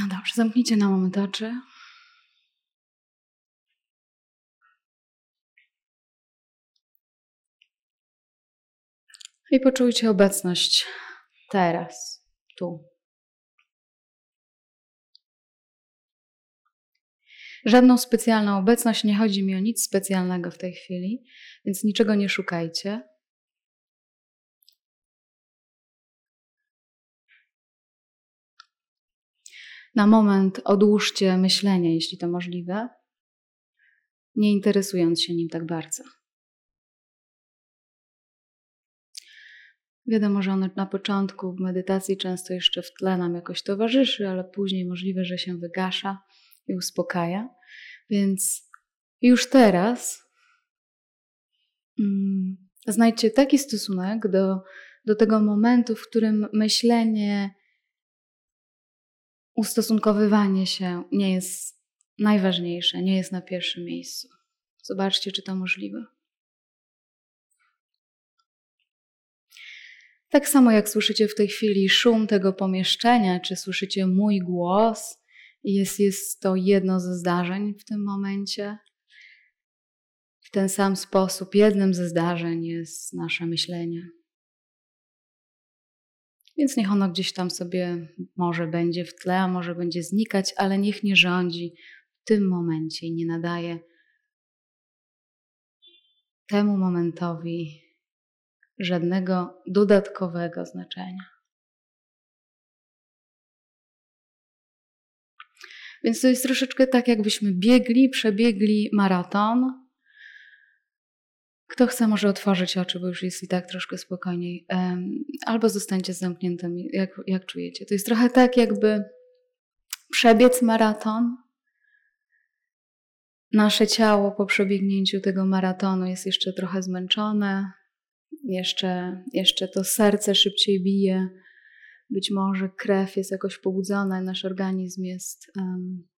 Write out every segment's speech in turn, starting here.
No dobrze, zamknijcie na moment oczy. I poczujcie obecność teraz, tu. Żadną specjalną obecność, nie chodzi mi o nic specjalnego w tej chwili, więc niczego nie szukajcie. Na moment odłóżcie myślenie, jeśli to możliwe, nie interesując się nim tak bardzo. Wiadomo, że ono na początku w medytacji często jeszcze w tle nam jakoś towarzyszy, ale później możliwe, że się wygasza i uspokaja. Więc już teraz mm, znajdźcie taki stosunek do, do tego momentu, w którym myślenie, ustosunkowywanie się nie jest najważniejsze, nie jest na pierwszym miejscu. Zobaczcie, czy to możliwe. Tak samo jak słyszycie w tej chwili szum tego pomieszczenia, czy słyszycie mój głos, jest, jest to jedno ze zdarzeń w tym momencie. W ten sam sposób jednym ze zdarzeń jest nasze myślenie. Więc niech ono gdzieś tam sobie może będzie w tle, a może będzie znikać, ale niech nie rządzi w tym momencie i nie nadaje temu momentowi żadnego dodatkowego znaczenia. Więc to jest troszeczkę tak, jakbyśmy biegli, przebiegli maraton. Kto chce, może otworzyć oczy, bo już jest i tak troszkę spokojniej. Albo zostańcie zamkniętymi, jak, jak czujecie. To jest trochę tak, jakby przebiec maraton. Nasze ciało po przebiegnięciu tego maratonu jest jeszcze trochę zmęczone, jeszcze, jeszcze to serce szybciej bije, być może krew jest jakoś pobudzona, nasz organizm jest um,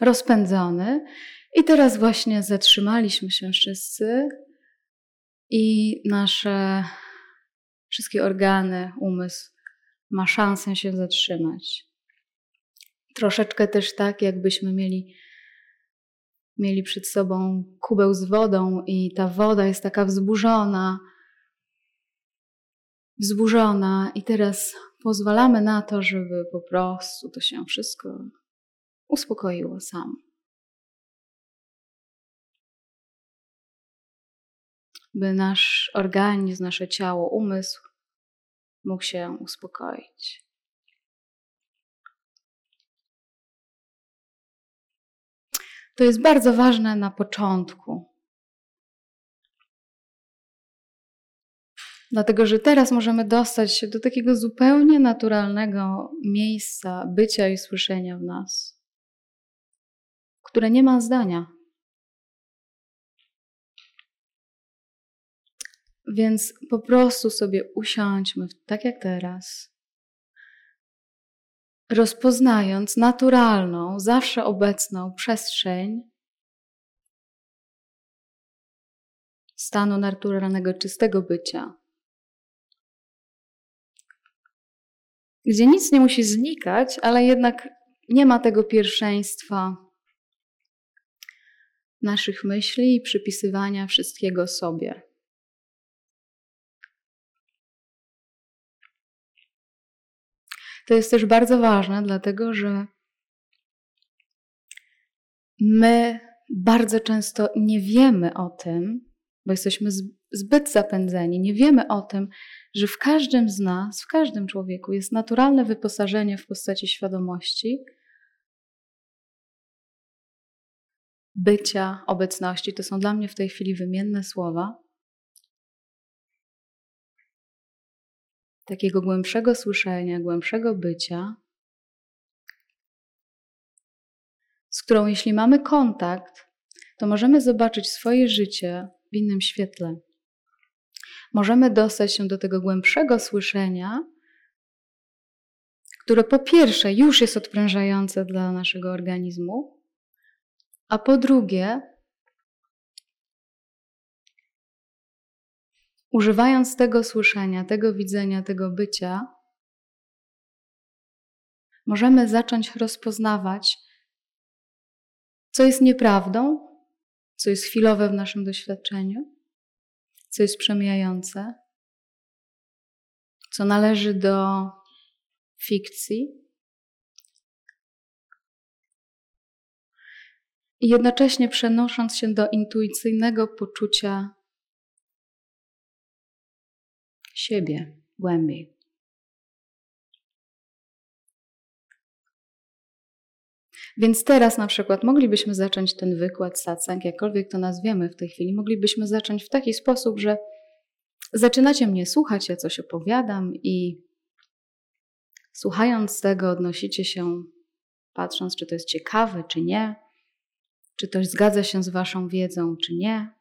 rozpędzony. I teraz właśnie zatrzymaliśmy się wszyscy i nasze wszystkie organy, umysł ma szansę się zatrzymać. Troszeczkę też tak, jakbyśmy mieli, mieli przed sobą kubeł z wodą i ta woda jest taka wzburzona, wzburzona, i teraz pozwalamy na to, żeby po prostu to się wszystko uspokoiło samo. By nasz organizm, nasze ciało, umysł mógł się uspokoić. To jest bardzo ważne na początku, Dlatego, że teraz możemy dostać się do takiego zupełnie naturalnego miejsca bycia i słyszenia w nas, które nie ma zdania. Więc po prostu sobie usiądźmy tak jak teraz, rozpoznając naturalną, zawsze obecną przestrzeń stanu naturalnego, czystego bycia. gdzie nic nie musi znikać, ale jednak nie ma tego pierwszeństwa naszych myśli i przypisywania wszystkiego sobie. To jest też bardzo ważne, dlatego że my bardzo często nie wiemy o tym, bo jesteśmy zbyt zapędzeni, nie wiemy o tym, że w każdym z nas, w każdym człowieku jest naturalne wyposażenie w postaci świadomości, bycia, obecności. To są dla mnie w tej chwili wymienne słowa. Takiego głębszego słyszenia, głębszego bycia, z którą, jeśli mamy kontakt, to możemy zobaczyć swoje życie w innym świetle. Możemy dostać się do tego głębszego słyszenia, które po pierwsze już jest odprężające dla naszego organizmu, a po drugie, używając tego słyszenia, tego widzenia, tego bycia, możemy zacząć rozpoznawać, co jest nieprawdą, co jest chwilowe w naszym doświadczeniu, co jest przemijające, co należy do fikcji. I jednocześnie przenosząc się do intuicyjnego poczucia siebie głębiej. Więc teraz na przykład moglibyśmy zacząć ten wykład satsang, jakkolwiek to nazwiemy w tej chwili, moglibyśmy zacząć w taki sposób, że zaczynacie mnie słuchać, ja coś opowiadam i słuchając tego odnosicie się, patrząc, czy to jest ciekawe, czy nie, czy to zgadza się z waszą wiedzą, czy nie.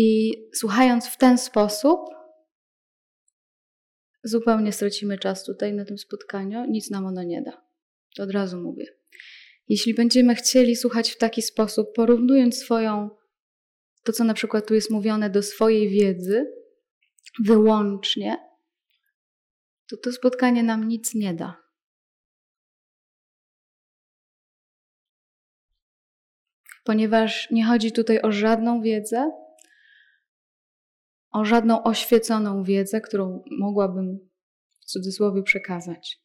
I słuchając w ten sposób, zupełnie stracimy czas tutaj na tym spotkaniu, nic nam ono nie da. To od razu mówię. Jeśli będziemy chcieli słuchać w taki sposób, porównując swoją, to co na przykład tu jest mówione, do swojej wiedzy, wyłącznie, to to spotkanie nam nic nie da. Ponieważ nie chodzi tutaj o żadną wiedzę, o żadną oświeconą wiedzę, którą mogłabym w cudzysłowie przekazać.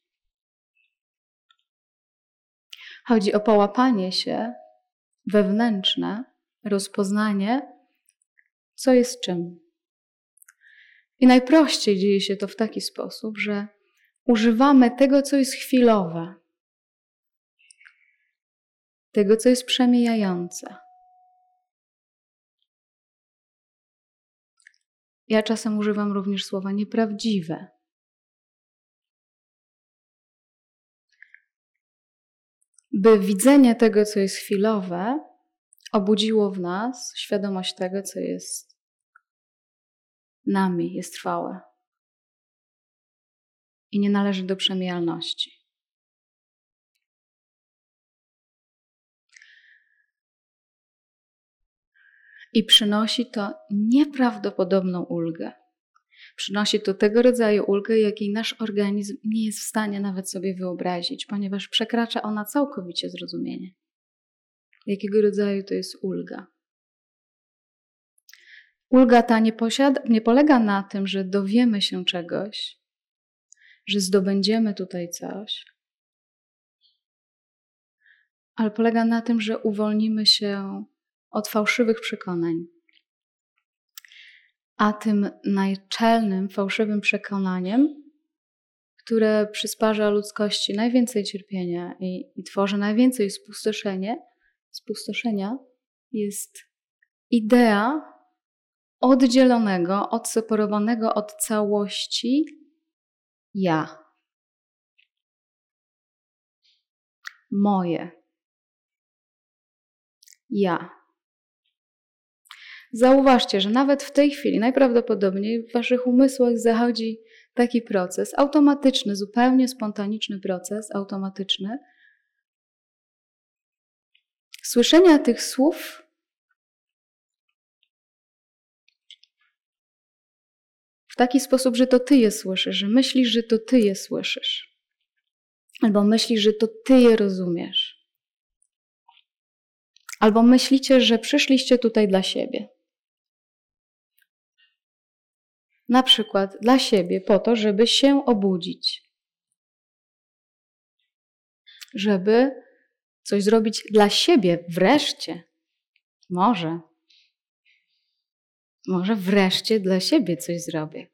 Chodzi o połapanie się wewnętrzne, rozpoznanie, co jest czym. I najprościej dzieje się to w taki sposób, że używamy tego, co jest chwilowe, tego, co jest przemijające. Ja czasem używam również słowa nieprawdziwe. By widzenie tego, co jest chwilowe, obudziło w nas świadomość tego, co jest nami, jest trwałe i nie należy do przemijalności. I przynosi to nieprawdopodobną ulgę. Przynosi to tego rodzaju ulgę, jakiej nasz organizm nie jest w stanie nawet sobie wyobrazić, ponieważ przekracza ona całkowicie zrozumienie. Jakiego rodzaju to jest ulga? Ulga ta nie, posiada, nie polega na tym, że dowiemy się czegoś, że zdobędziemy tutaj coś, ale polega na tym, że uwolnimy się od fałszywych przekonań. A tym najczelnym fałszywym przekonaniem, które przysparza ludzkości najwięcej cierpienia i, i tworzy najwięcej spustoszenie, spustoszenia, jest idea oddzielonego, odseparowanego od całości ja. Moje. Ja. Zauważcie, że nawet w tej chwili najprawdopodobniej w waszych umysłach zachodzi taki proces automatyczny, zupełnie spontaniczny proces, automatyczny. Słyszenia tych słów w taki sposób, że to ty je słyszysz, że myślisz, że to ty je słyszysz, albo myślisz, że to ty je rozumiesz, albo myślicie, że przyszliście tutaj dla siebie. Na przykład dla siebie, po to, żeby się obudzić, żeby coś zrobić dla siebie wreszcie. Może. Może wreszcie dla siebie coś zrobię.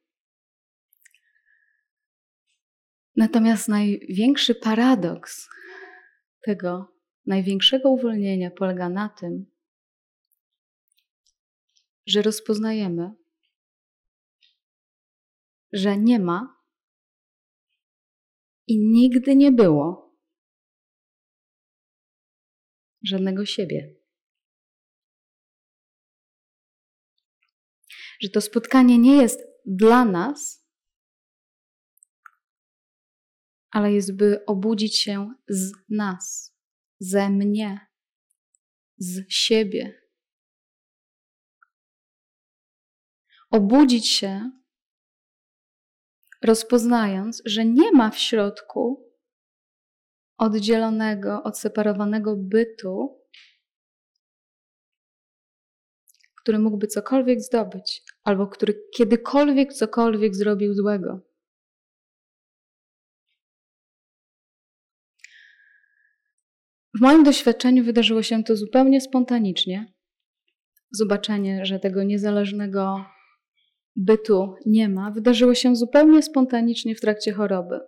Natomiast największy paradoks tego największego uwolnienia polega na tym, że rozpoznajemy, że nie ma i nigdy nie było żadnego siebie. Że to spotkanie nie jest dla nas, ale jest, by obudzić się z nas, ze mnie, z siebie. Obudzić się rozpoznając, że nie ma w środku oddzielonego, odseparowanego bytu, który mógłby cokolwiek zdobyć, albo który kiedykolwiek cokolwiek zrobił złego. W moim doświadczeniu wydarzyło się to zupełnie spontanicznie. Zobaczenie, że tego niezależnego bytu nie ma, wydarzyło się zupełnie spontanicznie w trakcie choroby.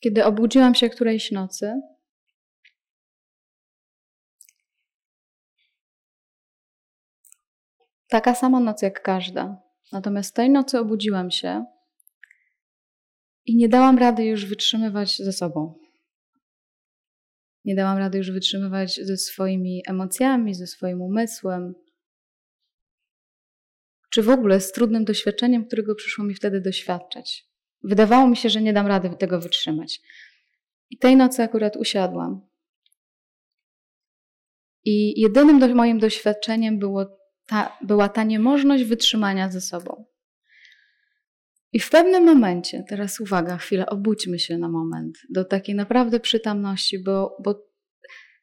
Kiedy obudziłam się którejś nocy, taka sama noc jak każda. Natomiast tej nocy obudziłam się i nie dałam rady już wytrzymywać ze sobą. Nie dałam rady już wytrzymywać ze swoimi emocjami, ze swoim umysłem, czy w ogóle z trudnym doświadczeniem, którego przyszło mi wtedy doświadczać. Wydawało mi się, że nie dam rady tego wytrzymać. I tej nocy akurat usiadłam. I jedynym do, moim doświadczeniem było ta, była ta niemożność wytrzymania ze sobą. I w pewnym momencie, teraz uwaga, chwilę, obudźmy się na moment do takiej naprawdę przytomności, bo, bo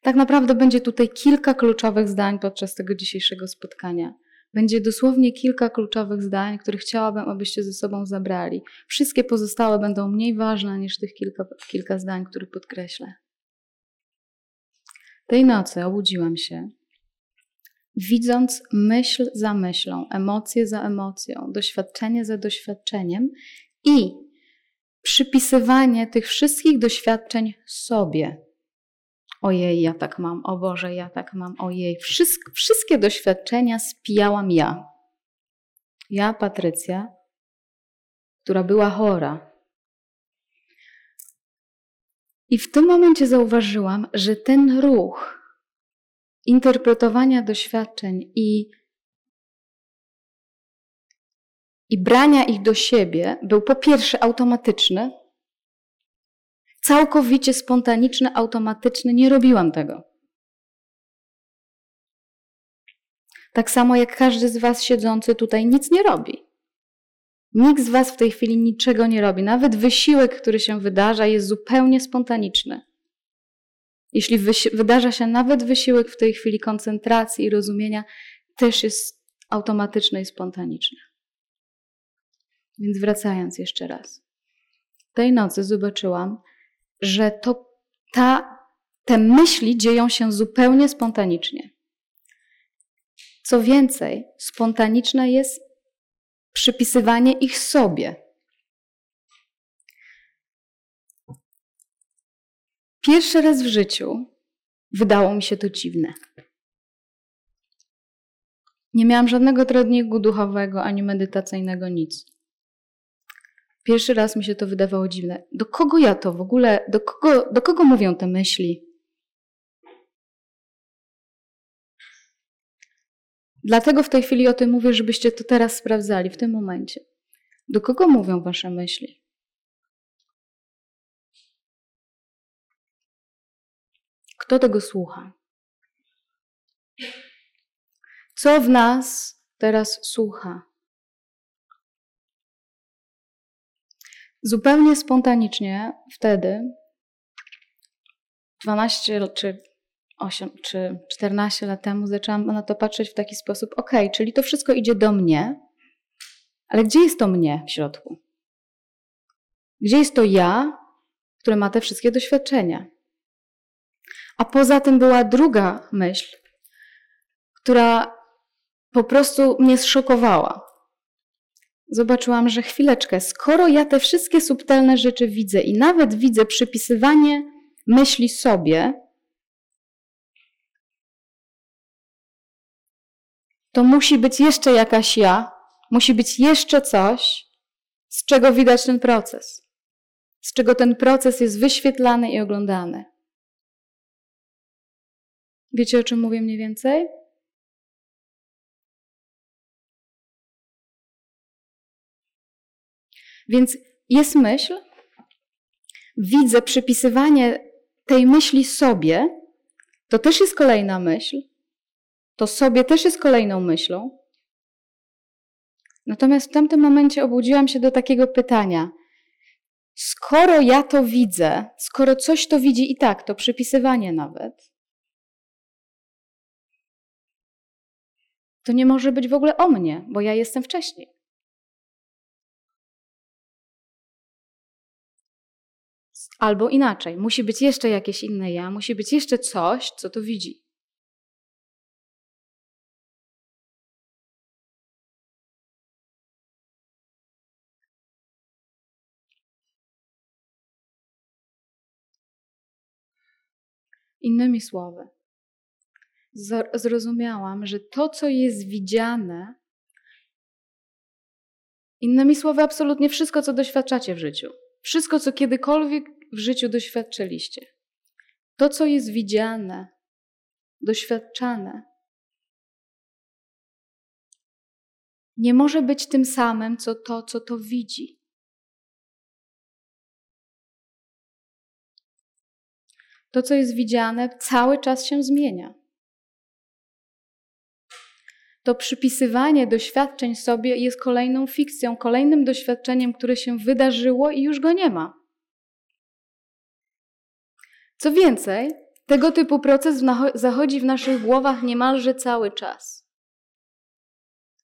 tak naprawdę będzie tutaj kilka kluczowych zdań podczas tego dzisiejszego spotkania. Będzie dosłownie kilka kluczowych zdań, które chciałabym, abyście ze sobą zabrali. Wszystkie pozostałe będą mniej ważne niż tych kilka, kilka zdań, które podkreślę. Tej nocy obudziłam się, widząc myśl za myślą, emocje za emocją, doświadczenie za doświadczeniem i przypisywanie tych wszystkich doświadczeń sobie, ojej, ja tak mam, o Boże, ja tak mam, ojej. Wszystk, wszystkie doświadczenia spijałam ja. Ja, Patrycja, która była chora. I w tym momencie zauważyłam, że ten ruch interpretowania doświadczeń i, i brania ich do siebie był po pierwsze automatyczny, całkowicie spontaniczny, automatyczny. Nie robiłam tego. Tak samo jak każdy z Was siedzący tutaj nic nie robi. Nikt z Was w tej chwili niczego nie robi. Nawet wysiłek, który się wydarza, jest zupełnie spontaniczny. Jeśli wydarza się nawet wysiłek w tej chwili koncentracji i rozumienia, też jest automatyczny i spontaniczny. Więc wracając jeszcze raz. Tej nocy zobaczyłam, że to ta, te myśli dzieją się zupełnie spontanicznie. Co więcej, spontaniczne jest przypisywanie ich sobie. Pierwszy raz w życiu wydało mi się to dziwne. Nie miałam żadnego treningu duchowego ani medytacyjnego, nic. Pierwszy raz mi się to wydawało dziwne. Do kogo ja to w ogóle, do kogo, do kogo mówią te myśli? Dlatego w tej chwili o tym mówię, żebyście to teraz sprawdzali, w tym momencie. Do kogo mówią wasze myśli? Kto tego słucha? Co w nas teraz słucha? Zupełnie spontanicznie wtedy, 12 czy 8 czy 14 lat temu, zaczęłam na to patrzeć w taki sposób: ok, czyli to wszystko idzie do mnie, ale gdzie jest to mnie w środku? Gdzie jest to ja, które ma te wszystkie doświadczenia? A poza tym była druga myśl, która po prostu mnie zszokowała zobaczyłam, że chwileczkę, skoro ja te wszystkie subtelne rzeczy widzę i nawet widzę przypisywanie myśli sobie, to musi być jeszcze jakaś ja, musi być jeszcze coś, z czego widać ten proces, z czego ten proces jest wyświetlany i oglądany. Wiecie, o czym mówię mniej więcej? Więc jest myśl, widzę przypisywanie tej myśli sobie, to też jest kolejna myśl, to sobie też jest kolejną myślą. Natomiast w tamtym momencie obudziłam się do takiego pytania. Skoro ja to widzę, skoro coś to widzi i tak, to przypisywanie nawet, to nie może być w ogóle o mnie, bo ja jestem wcześniej. Albo inaczej, musi być jeszcze jakieś inne ja, musi być jeszcze coś, co to widzi. Innymi słowy, zrozumiałam, że to, co jest widziane, innymi słowy, absolutnie wszystko, co doświadczacie w życiu, wszystko, co kiedykolwiek w życiu doświadczyliście, to, co jest widziane, doświadczane, nie może być tym samym, co to, co to widzi. To, co jest widziane, cały czas się zmienia. To przypisywanie doświadczeń sobie jest kolejną fikcją, kolejnym doświadczeniem, które się wydarzyło i już go nie ma. Co więcej, tego typu proces zachodzi w naszych głowach niemalże cały czas.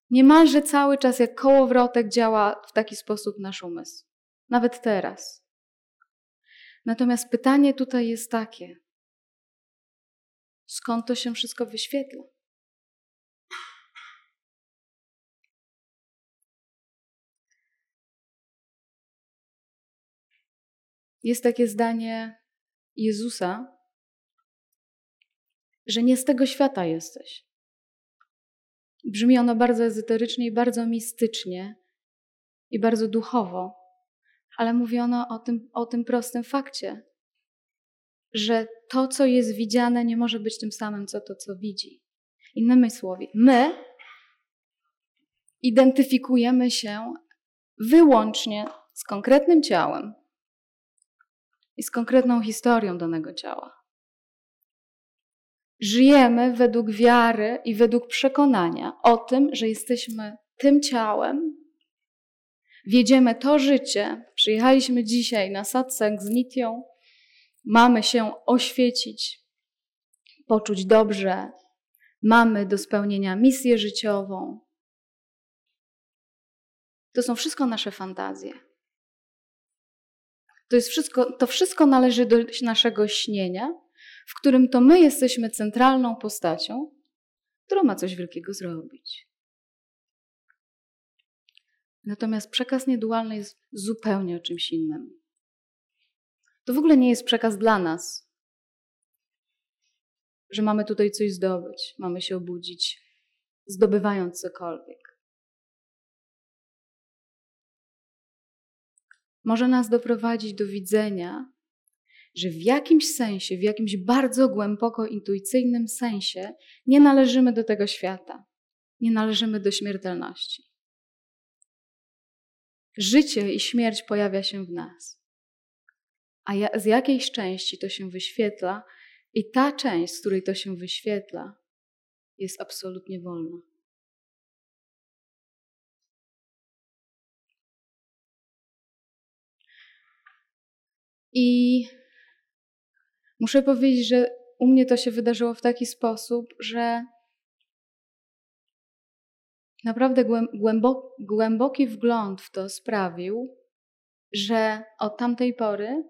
Niemalże cały czas, jak kołowrotek, działa w taki sposób nasz umysł. Nawet teraz. Natomiast pytanie tutaj jest takie: skąd to się wszystko wyświetla? Jest takie zdanie Jezusa, że nie z tego świata jesteś. Brzmi ono bardzo ezoterycznie i bardzo mistycznie i bardzo duchowo, ale mówi ono o tym, o tym prostym fakcie, że to, co jest widziane, nie może być tym samym, co to, co widzi. Innymi słowy, my identyfikujemy się wyłącznie z konkretnym ciałem i z konkretną historią danego ciała. Żyjemy według wiary i według przekonania o tym, że jesteśmy tym ciałem, wiedziemy to życie. Przyjechaliśmy dzisiaj na satsang z Nitią, mamy się oświecić, poczuć dobrze, mamy do spełnienia misję życiową. To są wszystko nasze fantazje. To, jest wszystko, to wszystko należy do naszego śnienia, w którym to my jesteśmy centralną postacią, która ma coś wielkiego zrobić. Natomiast przekaz niedualny jest zupełnie o czymś innym. To w ogóle nie jest przekaz dla nas, że mamy tutaj coś zdobyć, mamy się obudzić, zdobywając cokolwiek. Może nas doprowadzić do widzenia, że w jakimś sensie, w jakimś bardzo głęboko intuicyjnym sensie nie należymy do tego świata, nie należymy do śmiertelności. Życie i śmierć pojawia się w nas. A z jakiejś części to się wyświetla, i ta część, z której to się wyświetla, jest absolutnie wolna. I muszę powiedzieć, że u mnie to się wydarzyło w taki sposób, że naprawdę głęboki wgląd w to sprawił, że od tamtej pory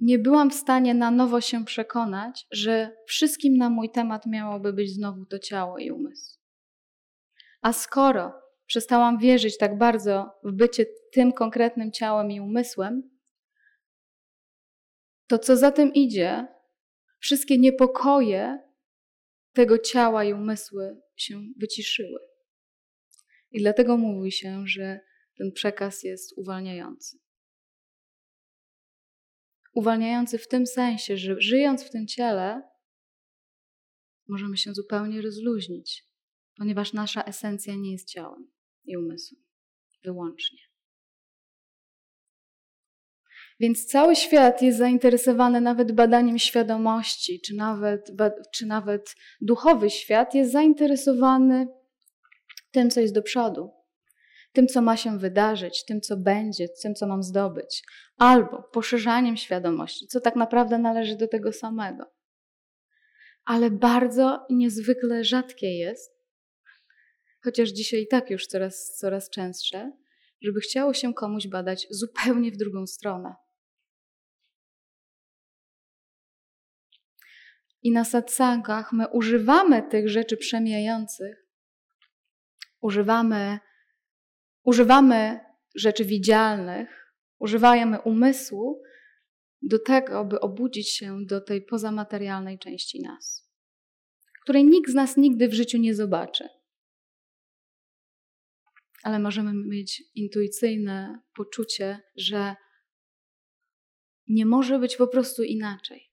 nie byłam w stanie na nowo się przekonać, że wszystkim na mój temat miałoby być znowu to ciało i umysł. A skoro przestałam wierzyć tak bardzo w bycie tym konkretnym ciałem i umysłem, to co za tym idzie, wszystkie niepokoje tego ciała i umysły się wyciszyły. I dlatego mówi się, że ten przekaz jest uwalniający. Uwalniający w tym sensie, że żyjąc w tym ciele, możemy się zupełnie rozluźnić, ponieważ nasza esencja nie jest ciałem i umysłem wyłącznie. Więc cały świat jest zainteresowany nawet badaniem świadomości, czy nawet, czy nawet duchowy świat jest zainteresowany tym, co jest do przodu, tym, co ma się wydarzyć, tym, co będzie, tym, co mam zdobyć, albo poszerzaniem świadomości, co tak naprawdę należy do tego samego. Ale bardzo niezwykle rzadkie jest, chociaż dzisiaj i tak już coraz, coraz częstsze, żeby chciało się komuś badać zupełnie w drugą stronę. I na satsangach my używamy tych rzeczy przemijających, używamy, używamy rzeczy widzialnych, używamy umysłu do tego, by obudzić się do tej pozamaterialnej części nas, której nikt z nas nigdy w życiu nie zobaczy. Ale możemy mieć intuicyjne poczucie, że nie może być po prostu inaczej